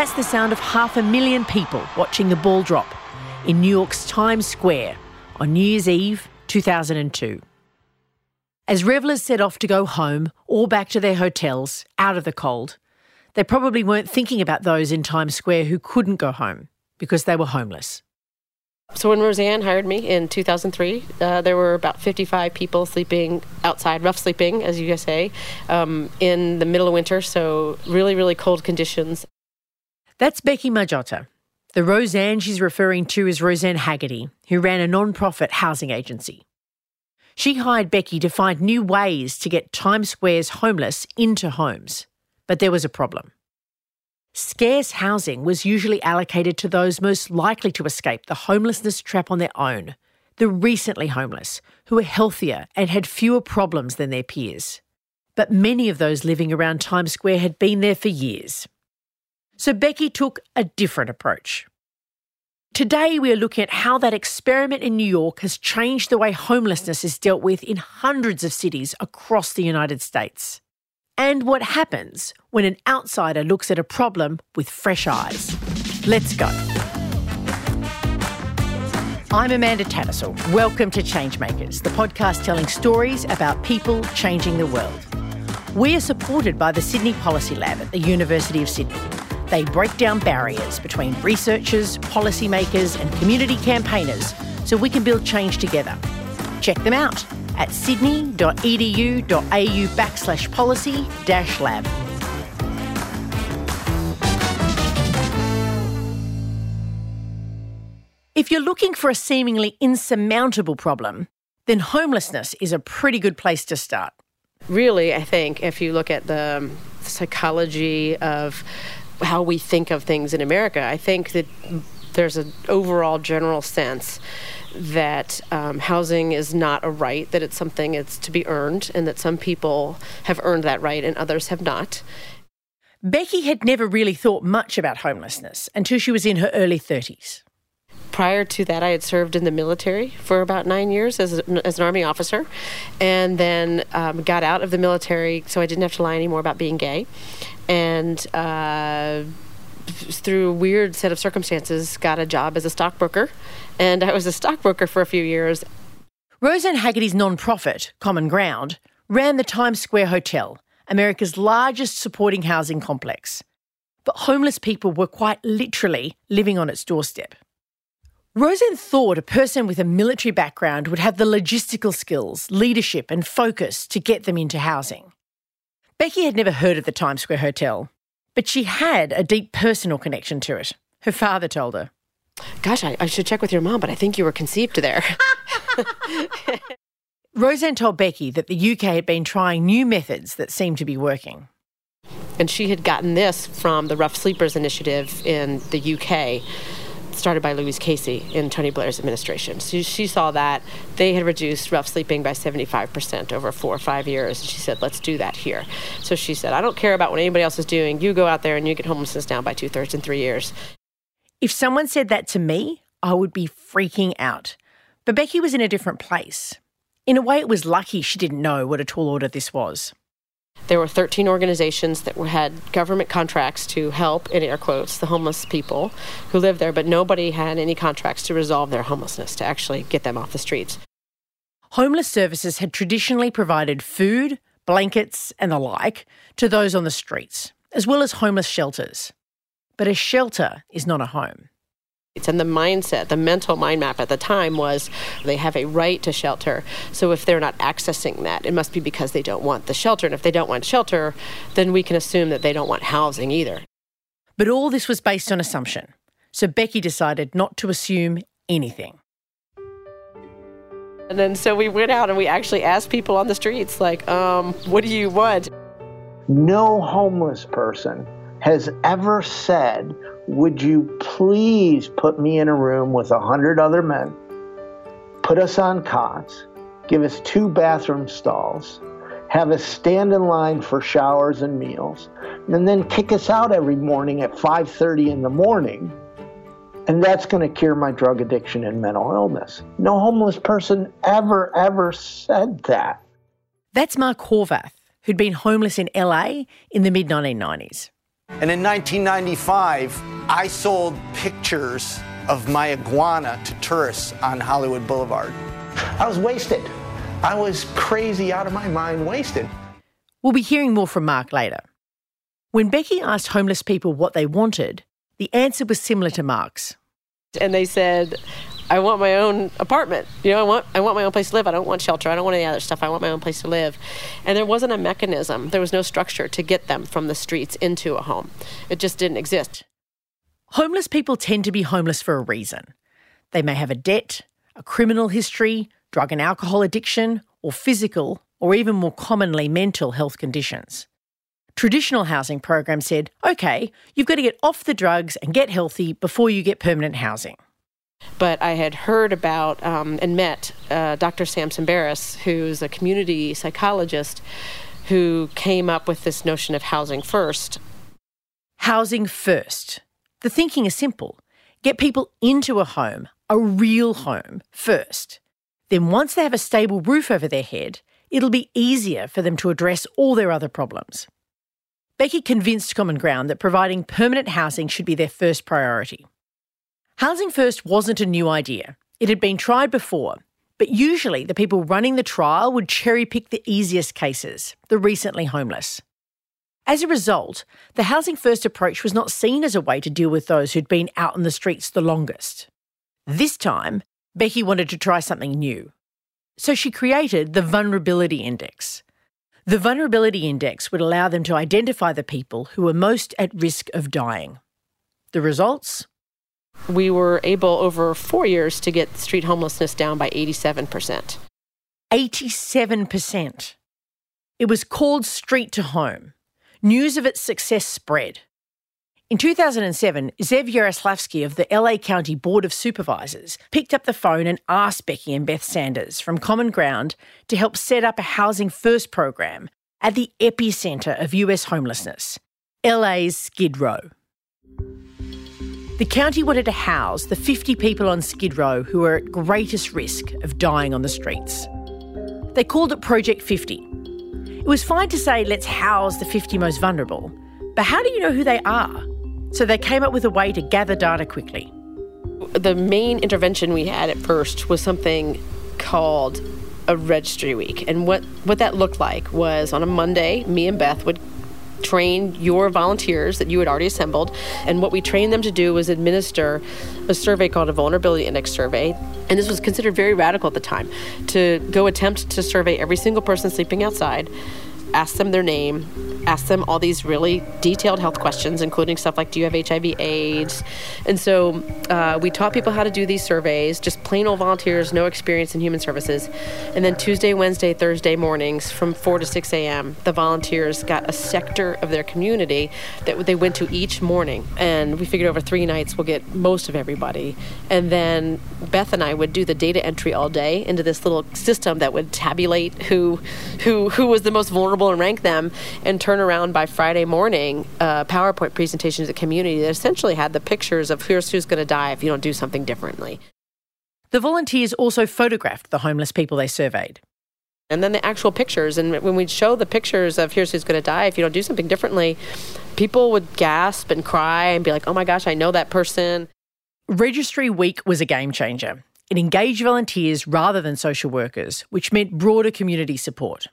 That's the sound of half a million people watching the ball drop in New York's Times Square on New Year's Eve 2002. As revellers set off to go home or back to their hotels, out of the cold, they probably weren't thinking about those in Times Square who couldn't go home because they were homeless. So when Rosanne hired me in 2003, uh, there were about 55 people sleeping outside, rough sleeping, as you guys say, um, in the middle of winter. So really, really cold conditions. That's Becky Margiotta. The Rosanne she's referring to is Rosanne Haggerty, who ran a non-profit housing agency. She hired Becky to find new ways to get Times Square's homeless into homes. But there was a problem. Scarce housing was usually allocated to those most likely to escape the homelessness trap on their own, the recently homeless, who were healthier and had fewer problems than their peers. But many of those living around Times Square had been there for years. So Becky took a different approach. Today, we are looking at how that experiment in New York has changed the way homelessness is dealt with in hundreds of cities across the United States and what happens when an outsider looks at a problem with fresh eyes. Let's go. I'm Amanda Tattersall. Welcome to Changemakers, the podcast telling stories about people changing the world. We are supported by the Sydney Policy Lab at the University of Sydney. They break down barriers between researchers, policymakers, and community campaigners so we can build change together. Check them out at sydney.edu.au backslash policy dash lab. If you're looking for a seemingly insurmountable problem, then homelessness is a pretty good place to start. Really, I think if you look at the psychology of how we think of things in America, I think that there's an overall general sense that um, housing is not a right, that it's something it's to be earned, and that some people have earned that right and others have not. Becky had never really thought much about homelessness until she was in her early 30s. Prior to that, I had served in the military for about nine years as, a, as an Army officer, and then um, got out of the military so I didn't have to lie anymore about being gay. And uh, through a weird set of circumstances, got a job as a stockbroker. And I was a stockbroker for a few years. Rosanne Haggerty's non-profit, Common Ground, ran the Times Square Hotel, America's largest supporting housing complex. But homeless people were quite literally living on its doorstep. Rosanne thought a person with a military background would have the logistical skills, leadership, and focus to get them into housing. Becky had never heard of the Times Square Hotel, but she had a deep personal connection to it. Her father told her. Gosh, I, I should check with your mom, but I think you were conceived there. Rosanne told Becky that the UK had been trying new methods that seemed to be working. And she had gotten this from the Rough Sleepers Initiative in the UK, started by Louise Casey in Tony Blair's administration. So she saw that they had reduced rough sleeping by 75% over four or five years. And She said, let's do that here. So she said, I don't care about what anybody else is doing. You go out there and you get homelessness down by two thirds in three years. If someone said that to me, I would be freaking out. But Becky was in a different place. In a way, it was lucky she didn't know what a tall order this was. There were 13 organizations that had government contracts to help, in air quotes, the homeless people who lived there, but nobody had any contracts to resolve their homelessness, to actually get them off the streets. Homeless services had traditionally provided food, blankets, and the like to those on the streets, as well as homeless shelters. But a shelter is not a home. And the mindset, the mental mind map at the time was they have a right to shelter. So if they're not accessing that, it must be because they don't want the shelter. And if they don't want shelter, then we can assume that they don't want housing either. But all this was based on assumption. So Becky decided not to assume anything. And then so we went out and we actually asked people on the streets, like, um, what do you want? No homeless person has ever said would you please put me in a room with a hundred other men, put us on cots, give us two bathroom stalls, have us stand in line for showers and meals, and then kick us out every morning at 5:30 in the morning. And that's going to cure my drug addiction and mental illness. No homeless person ever, ever said that. That's Mark Horvath, who'd been homeless in LA in the mid 1990s. And in 1995, I sold pictures of my iguana to tourists on Hollywood Boulevard. I was wasted. I was crazy out of my mind, wasted. We'll be hearing more from Mark later. When Becky asked homeless people what they wanted, the answer was similar to Mark's. And they said, I want my own apartment. You know, I want I want my own place to live. I don't want shelter. I don't want any other stuff. I want my own place to live. And there wasn't a mechanism. There was no structure to get them from the streets into a home. It just didn't exist. Homeless people tend to be homeless for a reason. They may have a debt, a criminal history, drug and alcohol addiction, or physical, or even more commonly, mental health conditions. Traditional housing programs said, okay, you've got to get off the drugs and get healthy before you get permanent housing. But I had heard about um, and met uh, Dr. Sam Tsemberis, who's a community psychologist who came up with this notion of housing first. Housing first. The thinking is simple get people into a home, a real home, first. Then, once they have a stable roof over their head, it'll be easier for them to address all their other problems. Becky convinced Common Ground that providing permanent housing should be their first priority. Housing First wasn't a new idea. It had been tried before, but usually the people running the trial would cherry pick the easiest cases, the recently homeless. As a result, the Housing First approach was not seen as a way to deal with those who'd been out on the streets the longest. This time, Becky wanted to try something new. So she created the Vulnerability Index. The Vulnerability Index would allow them to identify the people who were most at risk of dying. The results? We were able over four years to get street homelessness down by 87%. 87%. It was called Street to Home. News of its success spread. In 2007, Zev Yaroslavsky of the LA County Board of Supervisors picked up the phone and asked Becky and Beth Sandor from Common Ground to help set up a Housing First program at the epicenter of US homelessness, LA's Skid Row. The county wanted to house the 50 people on Skid Row who were at greatest risk of dying on the streets. They called it Project 50. It was fine to say, let's house the 50 most vulnerable, but how do you know who they are? So they came up with a way to gather data quickly. The main intervention we had at first was something called a registry week. And what, what that looked like was on a Monday, me and Beth would train your volunteers that you had already assembled. And what we trained them to do was administer a survey called a vulnerability index survey. And this was considered very radical at the time to go attempt to survey every single person sleeping outside, ask them their name, ask them all these really detailed health questions, including stuff like, do you have HIV, AIDS? And so uh, we taught people how to do these surveys, just plain old volunteers, no experience in human services. And then Tuesday, Wednesday, Thursday mornings from 4 to 6 a.m., the volunteers got a sector of their community that they went to each morning. And we figured over three nights we'll get most of everybody. And then Beth and I would do the data entry all day into this little system that would tabulate who, who, who was the most vulnerable and rank them and turn around by Friday morning uh, PowerPoint presentation to the community that essentially had the pictures of here's who's going to die if you don't do something differently. The volunteers also photographed the homeless people they surveyed. And then the actual pictures. And when we'd show the pictures of here's who's going to die if you don't do something differently, people would gasp and cry and be like, oh my gosh, I know that person. Registry Week was a game changer. It engaged volunteers rather than social workers, which meant broader community support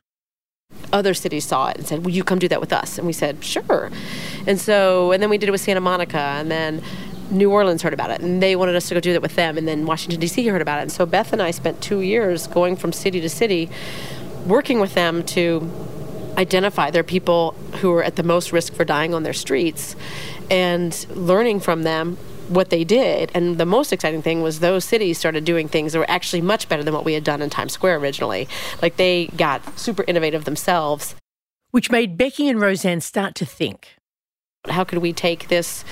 other cities saw it and said, Will you come do that with us? And we said, Sure. And so, and then we did it with Santa Monica, and then New Orleans heard about it, and they wanted us to go do that with them, and then Washington, D.C. heard about it. And so Beth and I spent two years going from city to city, working with them to identify their people who are at the most risk for dying on their streets and learning from them what they did. And the most exciting thing was those cities started doing things that were actually much better than what we had done in Times Square originally. Like they got super innovative themselves. Which made Becky and Rosanne start to think how could we take this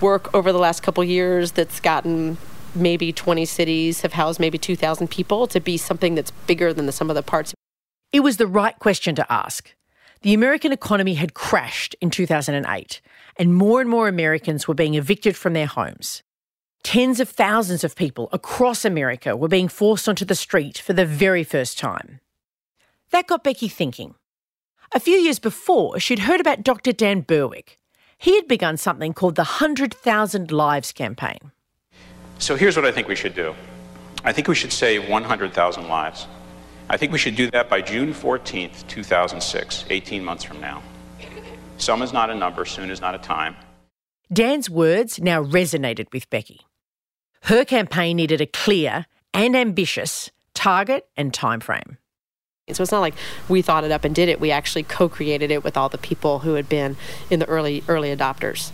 work over the last couple years that's gotten maybe 20 cities have housed maybe 2,000 people to be something that's bigger than the sum of the parts? It was the right question to ask. The American economy had crashed in 2008, and more and more Americans were being evicted from their homes. Tens of thousands of people across America were being forced onto the street for the very first time. That got Becky thinking. A few years before, she'd heard about Dr. Don Berwick. he had begun something called the 100,000 Lives campaign. So here's what I think we should do I think we should save 100,000 lives. I think we should do that by June 14th, 2006, 18 months from now. Some is not a number, soon is not a time. Don's words now resonated with Becky. Her campaign needed a clear and ambitious target and timeframe. So it's not like we thought it up and did it. We actually co-created it with all the people who had been in the early early adopters.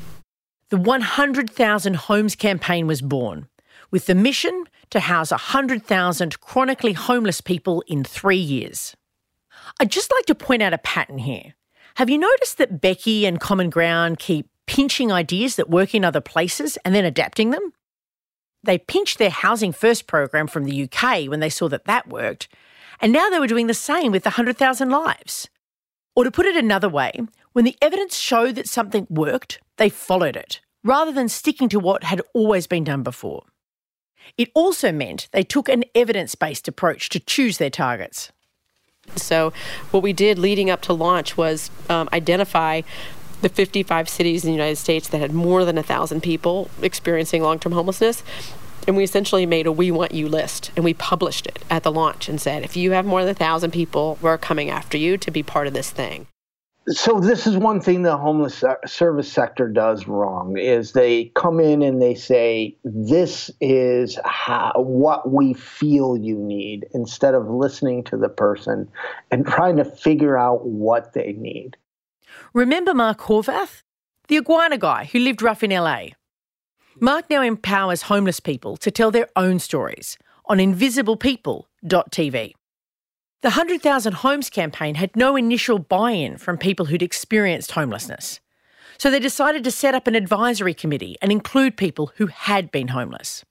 The 100,000 Homes campaign was born with the mission to house 100,000 chronically homeless people in 3 years. I'd just like to point out a pattern here. Have you noticed that Becky and Common Ground keep pinching ideas that work in other places and then adapting them? They pinched their Housing First program from the UK when they saw that that worked, and now they were doing the same with the 100,000 lives. Or to put it another way, when the evidence showed that something worked, they followed it, rather than sticking to what had always been done before. It also meant they took an evidence based approach to choose their targets. So, what we did leading up to launch was um, identify the 55 cities in the United States that had more than a thousand people experiencing long term homelessness and we essentially made a We Want You list and we published it at the launch and said, if you have more than a thousand people, we're coming after you to be part of this thing. So this is one thing the homeless service sector does wrong is they come in and they say this is how, what we feel you need instead of listening to the person and trying to figure out what they need. Remember Mark Horvath, the iguana guy who lived rough in LA? Mark now empowers homeless people to tell their own stories on invisiblepeople.tv. The 100,000 Homes campaign had no initial buy in from people who'd experienced homelessness. So they decided to set up an advisory committee and include people who had been homeless.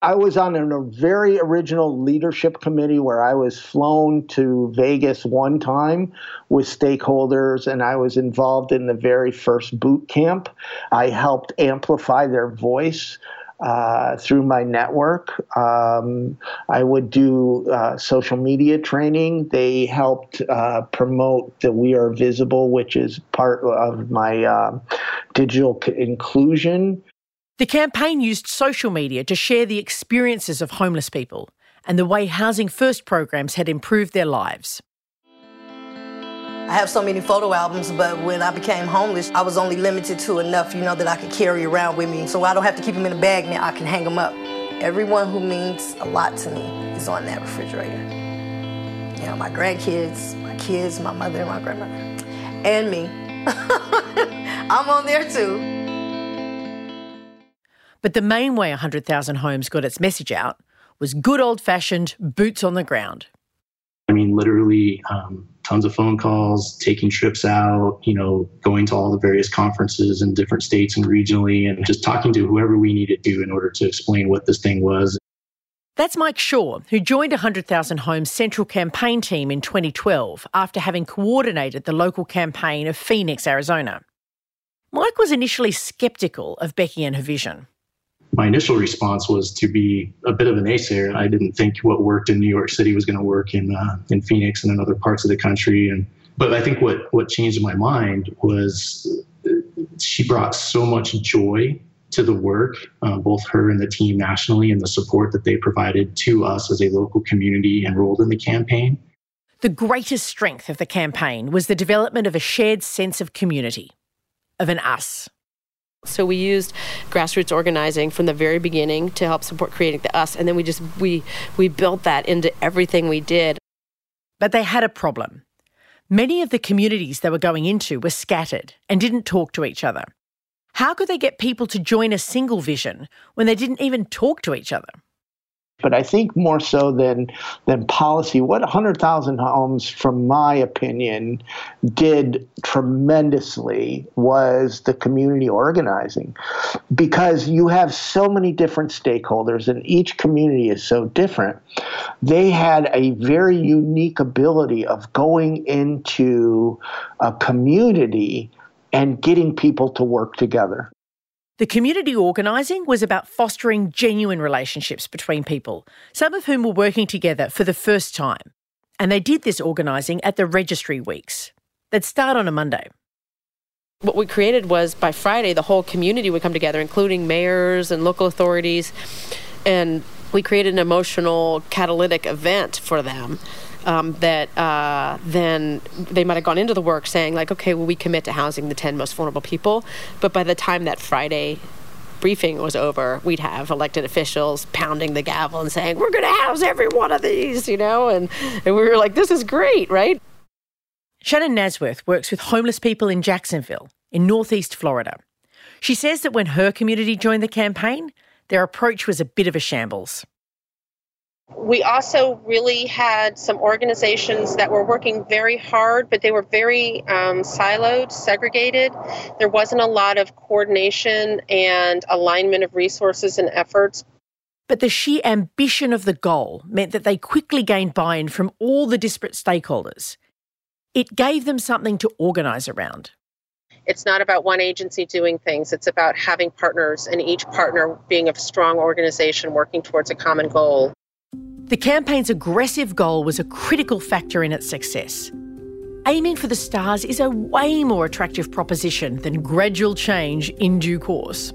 I was on a very original leadership committee where I was flown to Vegas one time with stakeholders, and I was involved in the very first boot camp. I helped amplify their voice. Uh, through my network. Um, I would do uh, social media training. They helped uh, promote the We Are Visible, which is part of my uh, digital inclusion the campaign used social media to share the experiences of homeless people and the way Housing First programs had improved their lives. I have so many photo albums, but when I became homeless, I was only limited to enough, you know, that I could carry around with me. So I don't have to keep them in a bag now, I can hang them up. Everyone who means a lot to me is on that refrigerator. You know, my grandkids, my kids, my mother, my grandmother, and me. I'm on there too. But the main way 100,000 Homes got its message out was good old fashioned boots on the ground. I mean, literally, um, tons of phone calls, taking trips out, you know, going to all the various conferences in different states and regionally, and just talking to whoever we needed to in order to explain what this thing was. That's Mike Shaw, who joined 100,000 Homes Central Campaign Team in 2012 after having coordinated the local campaign of Phoenix, Arizona. Mike was initially sceptical of Becky and her vision my initial response was to be a bit of a naysayer. I didn't think what worked in New York City was going to work in uh, in Phoenix and in other parts of the country. And but I think what what changed my mind was she brought so much joy to the work, uh, both her and the team nationally, and the support that they provided to us as a local community enrolled in the campaign. The greatest strength of the campaign was the development of a shared sense of community, of an us. So we used grassroots organizing from the very beginning to help support creating the us, and then we just we we built that into everything we did. But they had a problem. Many of the communities they were going into were scattered and didn't talk to each other. How could they get people to join a single vision when they didn't even talk to each other? But I think more so than than policy, what 100,000 homes, from my opinion, did tremendously was the community organizing, because you have so many different stakeholders, and each community is so different. They had a very unique ability of going into a community and getting people to work together. The community organising was about fostering genuine relationships between people, some of whom were working together for the first time. And they did this organising at the registry weeks. They'd start on a Monday. What we created was by Friday, the whole community would come together, including mayors and local authorities. And we created an emotional catalytic event for them um, that uh, then they might have gone into the work saying like okay well we commit to housing the 10 most vulnerable people. But by the time that friday briefing was over we'd have elected officials pounding the gavel and saying we're going to house every one of these you know? And, and we were like this is great right? Shannon Nazworth works with homeless people in jacksonville in northeast florida. She says that when her community joined the campaign their approach was a bit of a shambles we also really had some organizations that were working very hard, but they were very um, siloed, segregated. There wasn't a lot of coordination and alignment of resources and efforts. But the sheer ambition of the goal meant that they quickly gained buy in from all the disparate stakeholders. It gave them something to organise around. It's not about one agency doing things, it's about having partners and each partner being a strong organization working towards a common goal. The campaign's aggressive goal was a critical factor in its success. Aiming for the stars is a way more attractive proposition than gradual change in due course.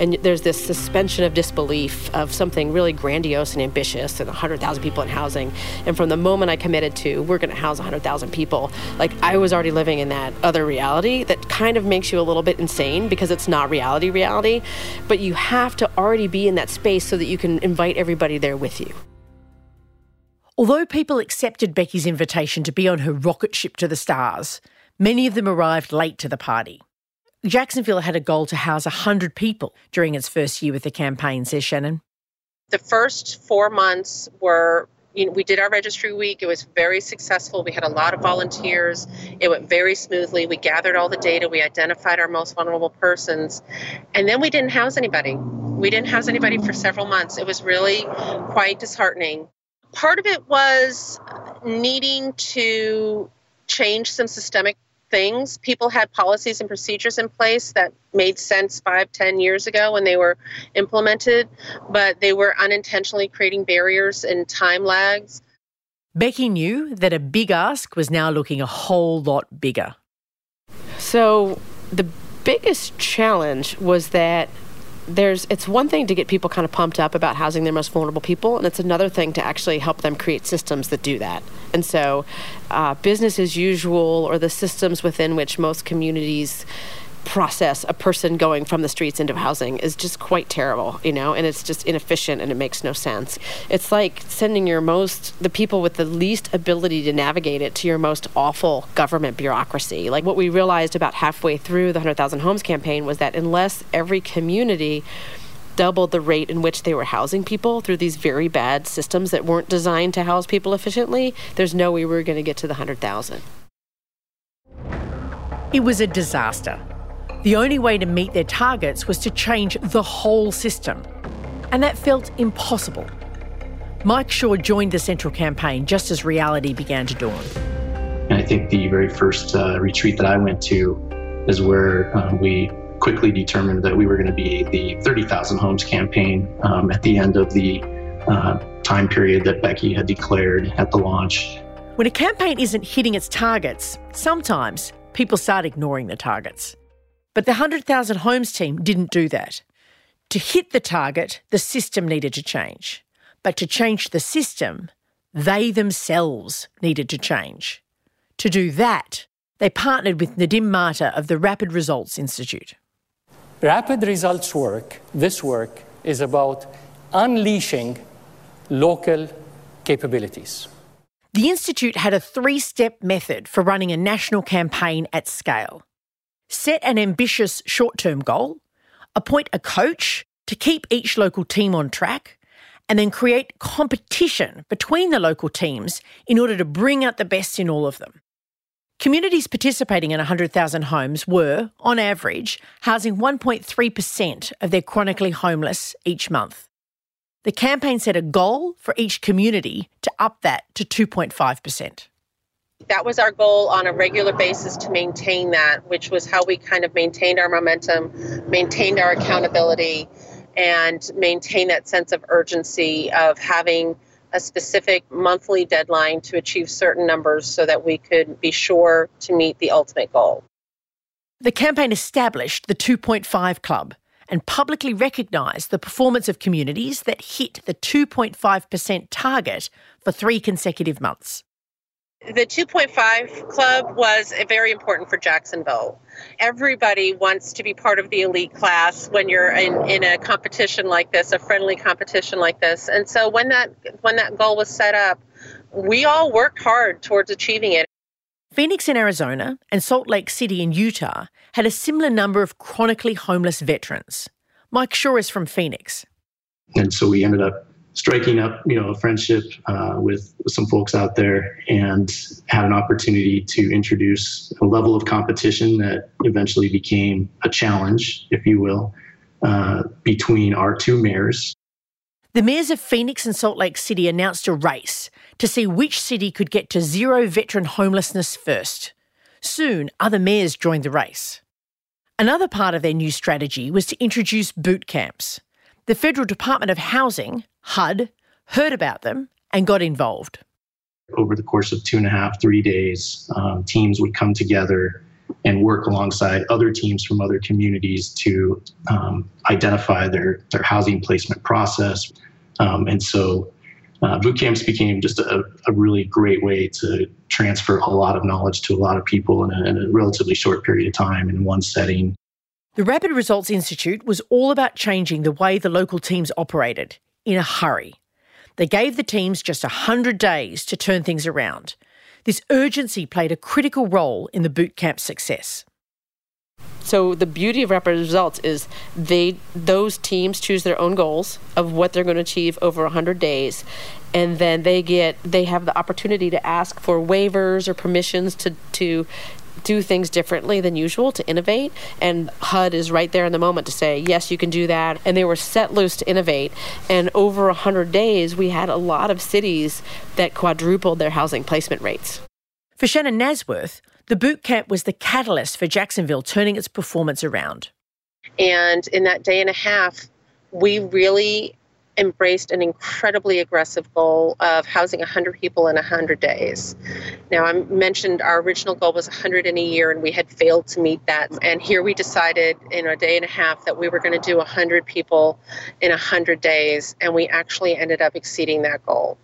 And there's this suspension of disbelief of something really grandiose and ambitious and 100,000 people in housing. And from the moment I committed to, we're going to house 100,000 people, like I was already living in that other reality that kind of makes you a little bit insane because it's not reality, reality. But you have to already be in that space so that you can invite everybody there with you. Although people accepted Becky's invitation to be on her rocket ship to the stars, many of them arrived late to the party. Jacksonville had a goal to house 100 people during its first year with the campaign, says Shannon. The first four months were you know, we did our registry week. It was very successful. We had a lot of volunteers. It went very smoothly. We gathered all the data. We identified our most vulnerable persons. And then we didn't house anybody. We didn't house anybody for several months. It was really quite disheartening part of it was needing to change some systemic things. People had policies and procedures in place that made sense five, ten years ago when they were implemented, but they were unintentionally creating barriers and time lags. Becky knew that a big ask was now looking a whole lot bigger. So the biggest challenge was that there's it's one thing to get people kind of pumped up about housing their most vulnerable people, and it's another thing to actually help them create systems that do that. And so, uh, business as usual, or the systems within which most communities process a person going from the streets into housing is just quite terrible, you know, and it's just inefficient and it makes no sense. It's like sending your most, the people with the least ability to navigate it to your most awful government bureaucracy. Like what we realized about halfway through the 100,000 Homes campaign was that unless every community doubled the rate in which they were housing people through these very bad systems that weren't designed to house people efficiently, there's no way we were going to get to the 100,000. It was a disaster. The only way to meet their targets was to change the whole system. And that felt impossible. Mike Shaw joined the Central campaign just as reality began to dawn. And I think the very first uh, retreat that I went to is where uh, we quickly determined that we were going to be the 30,000 homes campaign um, at the end of the uh, time period that Becky had declared at the launch. When a campaign isn't hitting its targets, sometimes people start ignoring the targets. But the 100,000 homes team didn't do that. To hit the target, the system needed to change. But to change the system, they themselves needed to change. To do that, they partnered with Nadim Matta of the Rapid Results Institute. Rapid results work, this work, is about unleashing local capabilities. The Institute had a three step method for running a national campaign at scale set an ambitious short term goal, appoint a coach to keep each local team on track, and then create competition between the local teams in order to bring out the best in all of them. Communities participating in 100,000 homes were, on average, housing 1.3% of their chronically homeless each month. The campaign set a goal for each community to up that to 2.5% that was our goal on a regular basis to maintain that, which was how we kind of maintained our momentum, maintained our accountability, and maintain that sense of urgency of having a specific monthly deadline to achieve certain numbers so that we could be sure to meet the ultimate goal. The campaign established the 2.5 Club and publicly recognised the performance of communities that hit the 2.5% target for three consecutive months. The 2.5 Club was very important for Jacksonville. Everybody wants to be part of the elite class when you're in, in a competition like this, a friendly competition like this. And so when that when that goal was set up, we all worked hard towards achieving it. Phoenix in Arizona and Salt Lake City in Utah had a similar number of chronically homeless veterans. Mike Shaw is from Phoenix. And so we ended up striking up, you know, a friendship uh, with some folks out there and had an opportunity to introduce a level of competition that eventually became a challenge, if you will, uh, between our two mayors. The mayors of Phoenix and Salt Lake City announced a race to see which city could get to zero veteran homelessness first. Soon, other mayors joined the race. Another part of their new strategy was to introduce boot camps. The Federal Department of Housing, HUD, heard about them and got involved. Over the course of two and a half, three days, um, teams would come together and work alongside other teams from other communities to um, identify their, their housing placement process. Um, and so uh, boot camps became just a, a, really great way to transfer a lot of knowledge to a lot of people in a, in a relatively short period of time in one setting. The Rapid Results Institute was all about changing the way the local teams operated in a hurry. They gave the teams just 100 days to turn things around. This urgency played a critical role in the boot camp success. So the beauty of rapid results is they those teams choose their own goals of what they're going to achieve over 100 days and then they get they have the opportunity to ask for waivers or permissions to to do things differently than usual to innovate and HUD is right there in the moment to say yes you can do that and they were set loose to innovate and over 100 days we had a lot of cities that quadrupled their housing placement rates. For Shannon Nazworth, the boot camp was the catalyst for Jacksonville turning its performance around. And in that day and a half, we really embraced an incredibly aggressive goal of housing 100 people in 100 days. Now, I mentioned our original goal was 100 in a year, and we had failed to meet that. And here we decided in a day and a half that we were going to do 100 people in 100 days, and we actually ended up exceeding that goal.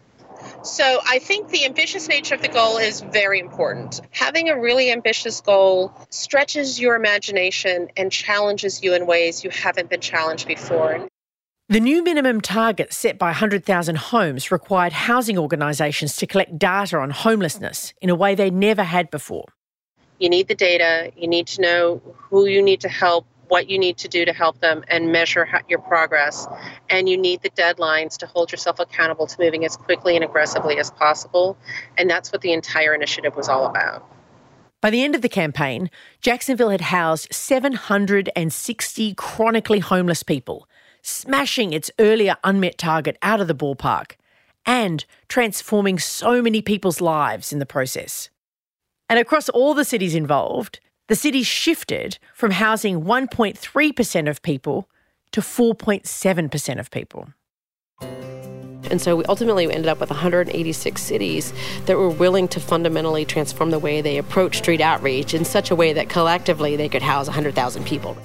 So I think the ambitious nature of the goal is very important. Having a really ambitious goal stretches your imagination and challenges you in ways you haven't been challenged before. The new minimum target set by 100,000 homes required housing organisations to collect data on homelessness in a way they never had before. You need the data, you need to know who you need to help, what you need to do to help them, and measure your progress. And you need the deadlines to hold yourself accountable to moving as quickly and aggressively as possible. And that's what the entire initiative was all about. By the end of the campaign, Jacksonville had housed 760 chronically homeless people smashing its earlier unmet target out of the ballpark and transforming so many people's lives in the process. And across all the cities involved, the city shifted from housing 1.3% of people to 4.7% of people. And so we ultimately ended up with 186 cities that were willing to fundamentally transform the way they approach street outreach in such a way that collectively they could house 100,000 people.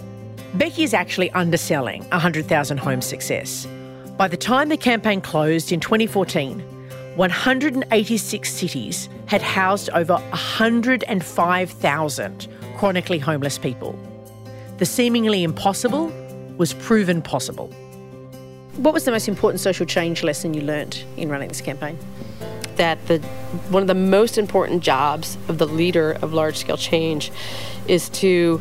Becky is actually underselling 100,000 home success. By the time the campaign closed in 2014, 186 cities had housed over 105,000 chronically homeless people. The seemingly impossible was proven possible. What was the most important social change lesson you learned in running this campaign? That the one of the most important jobs of the leader of large scale change is to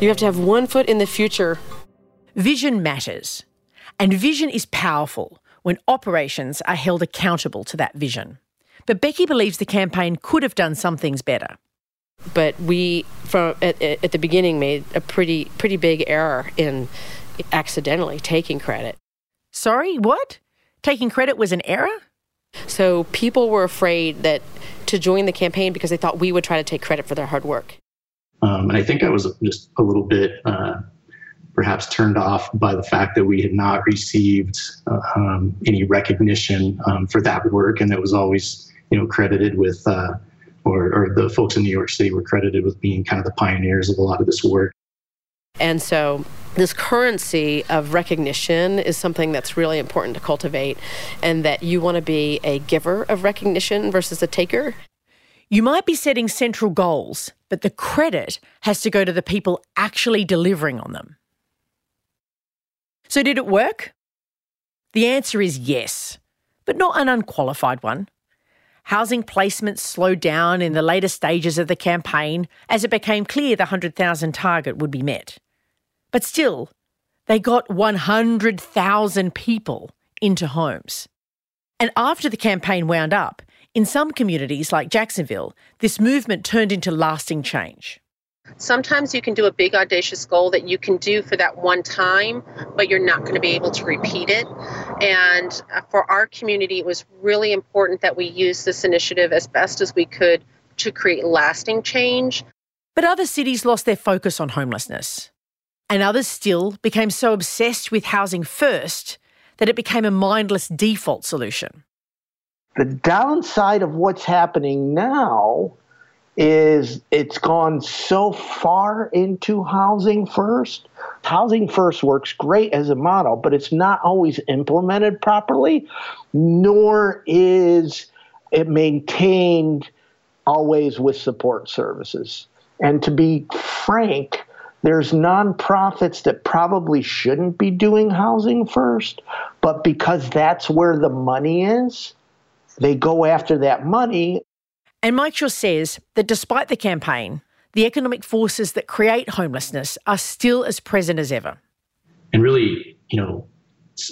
you have to have one foot in the future. Vision matters. And vision is powerful when operations are held accountable to that vision. But Becky believes the campaign could have done some things better. But we, from at, at the beginning, made a pretty pretty big error in accidentally taking credit. Sorry, what? Taking credit was an error? So people were afraid that to join the campaign because they thought we would try to take credit for their hard work. Um, and I think I was just a little bit uh, perhaps turned off by the fact that we had not received uh, um, any recognition um, for that work, and it was always, you know, credited with uh, or, or the folks in New York City were credited with being kind of the pioneers of a lot of this work. And so this currency of recognition is something that's really important to cultivate, and that you want to be a giver of recognition versus a taker. You might be setting central goals, but the credit has to go to the people actually delivering on them. So, did it work? The answer is yes, but not an unqualified one. Housing placements slowed down in the later stages of the campaign as it became clear the 100,000 target would be met. But still, they got 100,000 people into homes. And after the campaign wound up, in some communities like Jacksonville, this movement turned into lasting change. Sometimes you can do a big audacious goal that you can do for that one time, but you're not going to be able to repeat it. And uh, for our community, it was really important that we use this initiative as best as we could to create lasting change. But other cities lost their focus on homelessness. And others still became so obsessed with housing first that it became a mindless default solution. The downside of what's happening now is it's gone so far into housing first. Housing first works great as a model, but it's not always implemented properly, nor is it maintained always with support services. And to be frank, there's nonprofits that probably shouldn't be doing housing first, but because that's where the money is, they go after that money and Mike Shaw says that despite the campaign, the economic forces that create homelessness are still as present as ever. And really, you know,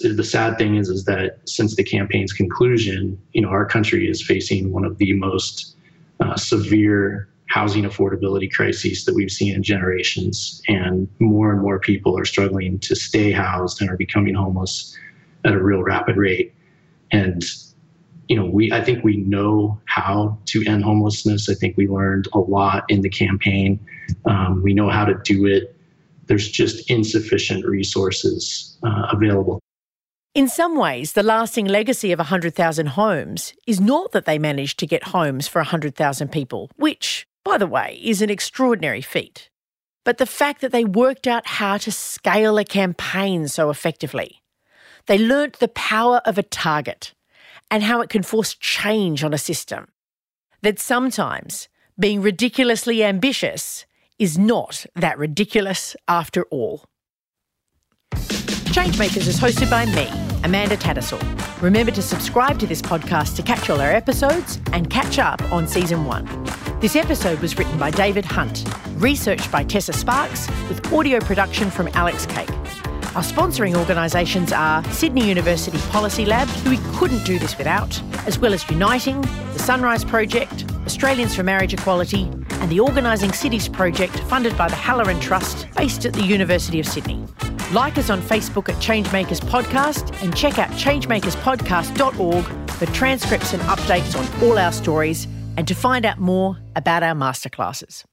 the sad thing is, is that since the campaign's conclusion, you know, our country is facing one of the most uh, severe housing affordability crises that we've seen in generations, and more and more people are struggling to stay housed and are becoming homeless at a real rapid rate. And you know, we I think we know how to end homelessness. I think we learned a lot in the campaign. Um, we know how to do it. There's just insufficient resources uh, available. In some ways, the lasting legacy of 100,000 homes is not that they managed to get homes for 100,000 people, which, by the way, is an extraordinary feat, but the fact that they worked out how to scale a campaign so effectively. They learnt the power of a target and how it can force change on a system. That sometimes being ridiculously ambitious is not that ridiculous after all. Changemakers is hosted by me, Amanda Tattersall. Remember to subscribe to this podcast to catch all our episodes and catch up on season one. This episode was written by David Hunt, researched by Tessa Sparks, with audio production from Alex Cake. Our sponsoring organisations are Sydney University Policy Lab, who we couldn't do this without, as well as Uniting, the Sunrise Project, Australians for Marriage Equality, and the Organising Cities Project funded by the Halloran Trust based at the University of Sydney. Like us on Facebook at Changemakers Podcast and check out changemakerspodcast.org for transcripts and updates on all our stories and to find out more about our masterclasses.